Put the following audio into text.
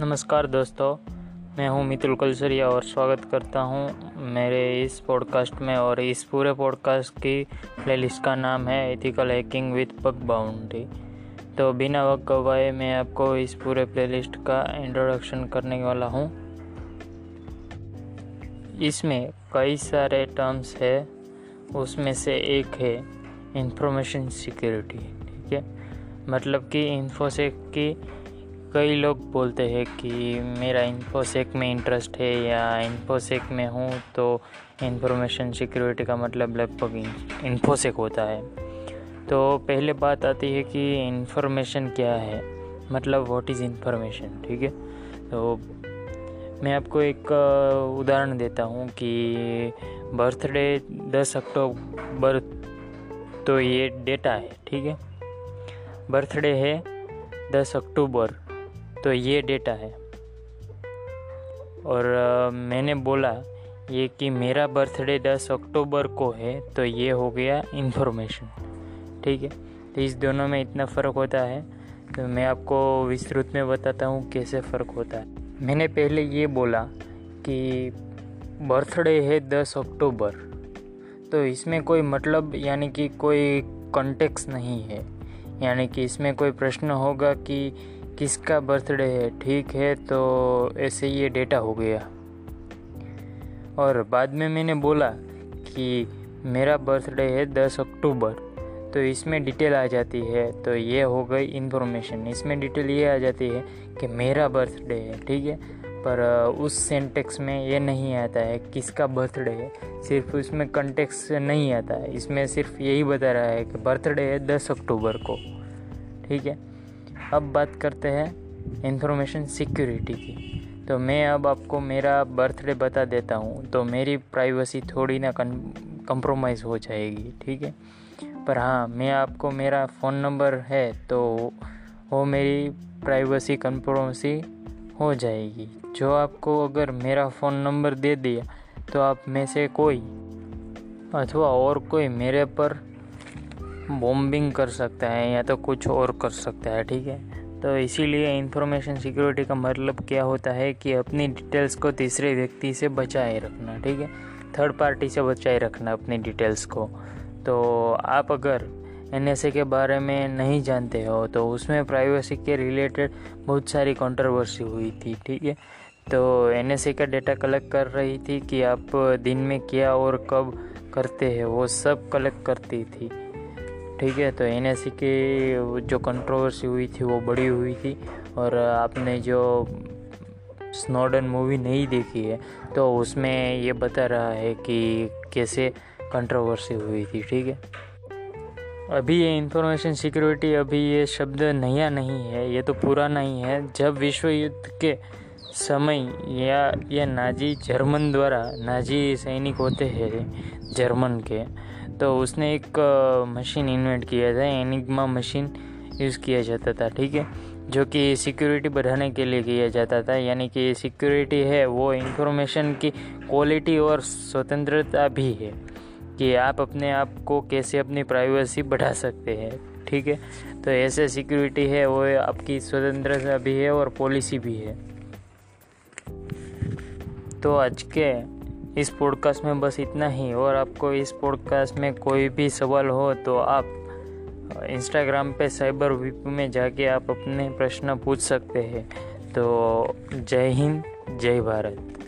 नमस्कार दोस्तों, मैं हूँ मितुल कलसरिया और स्वागत करता हूँ मेरे इस पॉडकास्ट में और इस पूरे पॉडकास्ट की प्लेलिस्ट का नाम है ethical hacking with pug boundary तो बिना वक्त गवाए मैं आपको इस पूरे प्लेलिस्ट का इंट्रोडक्शन करने वाला हूँ। इसमें कई सारे टर्म्स है, उसमें से एक है इंफॉर्मेशन सिक्योरिटी ठीक है? मतलब कि इन्फोसेक की कई लोग बोलते हैं कि मेरा इन्फोसेक में इंटरेस्ट है या इन्फोसेक में हूँ तो इंफॉर्मेशन सिक्योरिटी का मतलब लगभग इन्फोसेक होता है। तो पहले बात आती है कि इंफॉर्मेशन क्या है? मतलब व्हाट इज़ इंफॉर्मेशन ठीक है? तो मैं आपको एक उदाहरण देता हूँ कि बर्थडे 10 अक्टूबर तो ये डेटा है, ठीक है? बर्थडे है 10 अक्टूबर। तो ये डेटा है। और मैंने बोला ये कि मेरा बर्थडे 10 अक्टूबर को है तो ये हो गया इन्फॉर्मेशन ठीक है? तो इस दोनों में इतना फ़र्क होता है तो मैं आपको विस्तृत में बताता हूँ कैसे फ़र्क होता है। मैंने पहले ये बोला कि बर्थडे है 10 अक्टूबर तो इसमें कोई मतलब यानी कि कोई कॉन्टेक्स नहीं है। यानी कि इसमें कोई प्रश्न होगा कि किसका बर्थडे है? ठीक है तो ऐसे ये डेटा हो गया। और बाद में मैंने बोला कि मेरा बर्थडे है दस अक्टूबर तो इसमें डिटेल आ जाती है। तो ये हो गई इन्फॉर्मेशन। इसमें डिटेल ये आ जाती है कि मेरा बर्थडे है, ठीक है? पर उस सेंटेक्स में ये नहीं आता है किसका बर्थडे है। सिर्फ़ उसमें कंटेक्स नहीं आता है। इसमें सिर्फ़ यही बता रहा है कि बर्थडे है दस अक्टूबर को, ठीक है? अब बात करते हैं इंफॉर्मेशन सिक्योरिटी की। तो मैं अब आपको मेरा बर्थडे बता देता हूँ तो मेरी प्राइवेसी थोड़ी ना कंप्रोमाइज़ हो जाएगी, ठीक है? पर हाँ मैं आपको मेरा फ़ोन नंबर है तो वो मेरी प्राइवेसी कंप्रोमेसी हो जाएगी। जो आपको अगर मेरा फ़ोन नंबर दे दिया तो आप में से कोई अथवा और कोई मेरे पर बॉम्बिंग कर सकता है या तो कुछ और कर सकता है, ठीक है? तो इसीलिए इंफॉर्मेशन सिक्योरिटी का मतलब क्या होता है कि अपनी डिटेल्स को तीसरे व्यक्ति से बचाए रखना, ठीक है? थर्ड पार्टी से बचाए रखना अपनी डिटेल्स को। तो आप अगर एनएसए के बारे में नहीं जानते हो तो उसमें प्राइवेसी के रिलेटेड बहुत सारी कंट्रोवर्सी हुई थी, ठीक है? तो एनएसए का डेटा कलेक्ट कर रही थी कि आप दिन में क्या और कब करते हैं, वो सब कलेक्ट करती थी। ठीक है तो एनएससी की जो कंट्रोवर्सी हुई थी, वो बड़ी हुई थी और आपने जो स्नोडन मूवी नहीं देखी है तो उसमें ये बता रहा है कि कैसे कंट्रोवर्सी हुई थी, ठीक है? अभी ये इंफॉर्मेशन सिक्योरिटी अभी ये शब्द नया नहीं है, ये तो पुराना ही है। जब विश्व युद्ध के समय या, ये नाजी जर्मन द्वारा नाजी सैनिक होते हैं, जर्मन के तो उसने एक मशीन इन्वेंट किया था एनिग्मा मशीन यूज़ किया जाता था, ठीक है? जो कि सिक्योरिटी बढ़ाने के लिए किया जाता था, यानी कि सिक्योरिटी है, वो इंफॉर्मेशन की क्वालिटी और स्वतंत्रता भी है कि आप अपने आप को कैसे अपनी प्राइवेसी बढ़ा सकते हैं, ठीक है? तो ऐसे सिक्योरिटी है, वो आपकी स्वतंत्रता भी है और पॉलिसी भी है। तो आज के इस पॉडकास्ट में बस इतना ही। और आपको इस पॉडकास्ट में कोई भी सवाल हो तो आप इंस्टाग्राम पे साइबर वीप में जाके आप अपने प्रश्न पूछ सकते हैं। तो जय हिंद, जय भारत।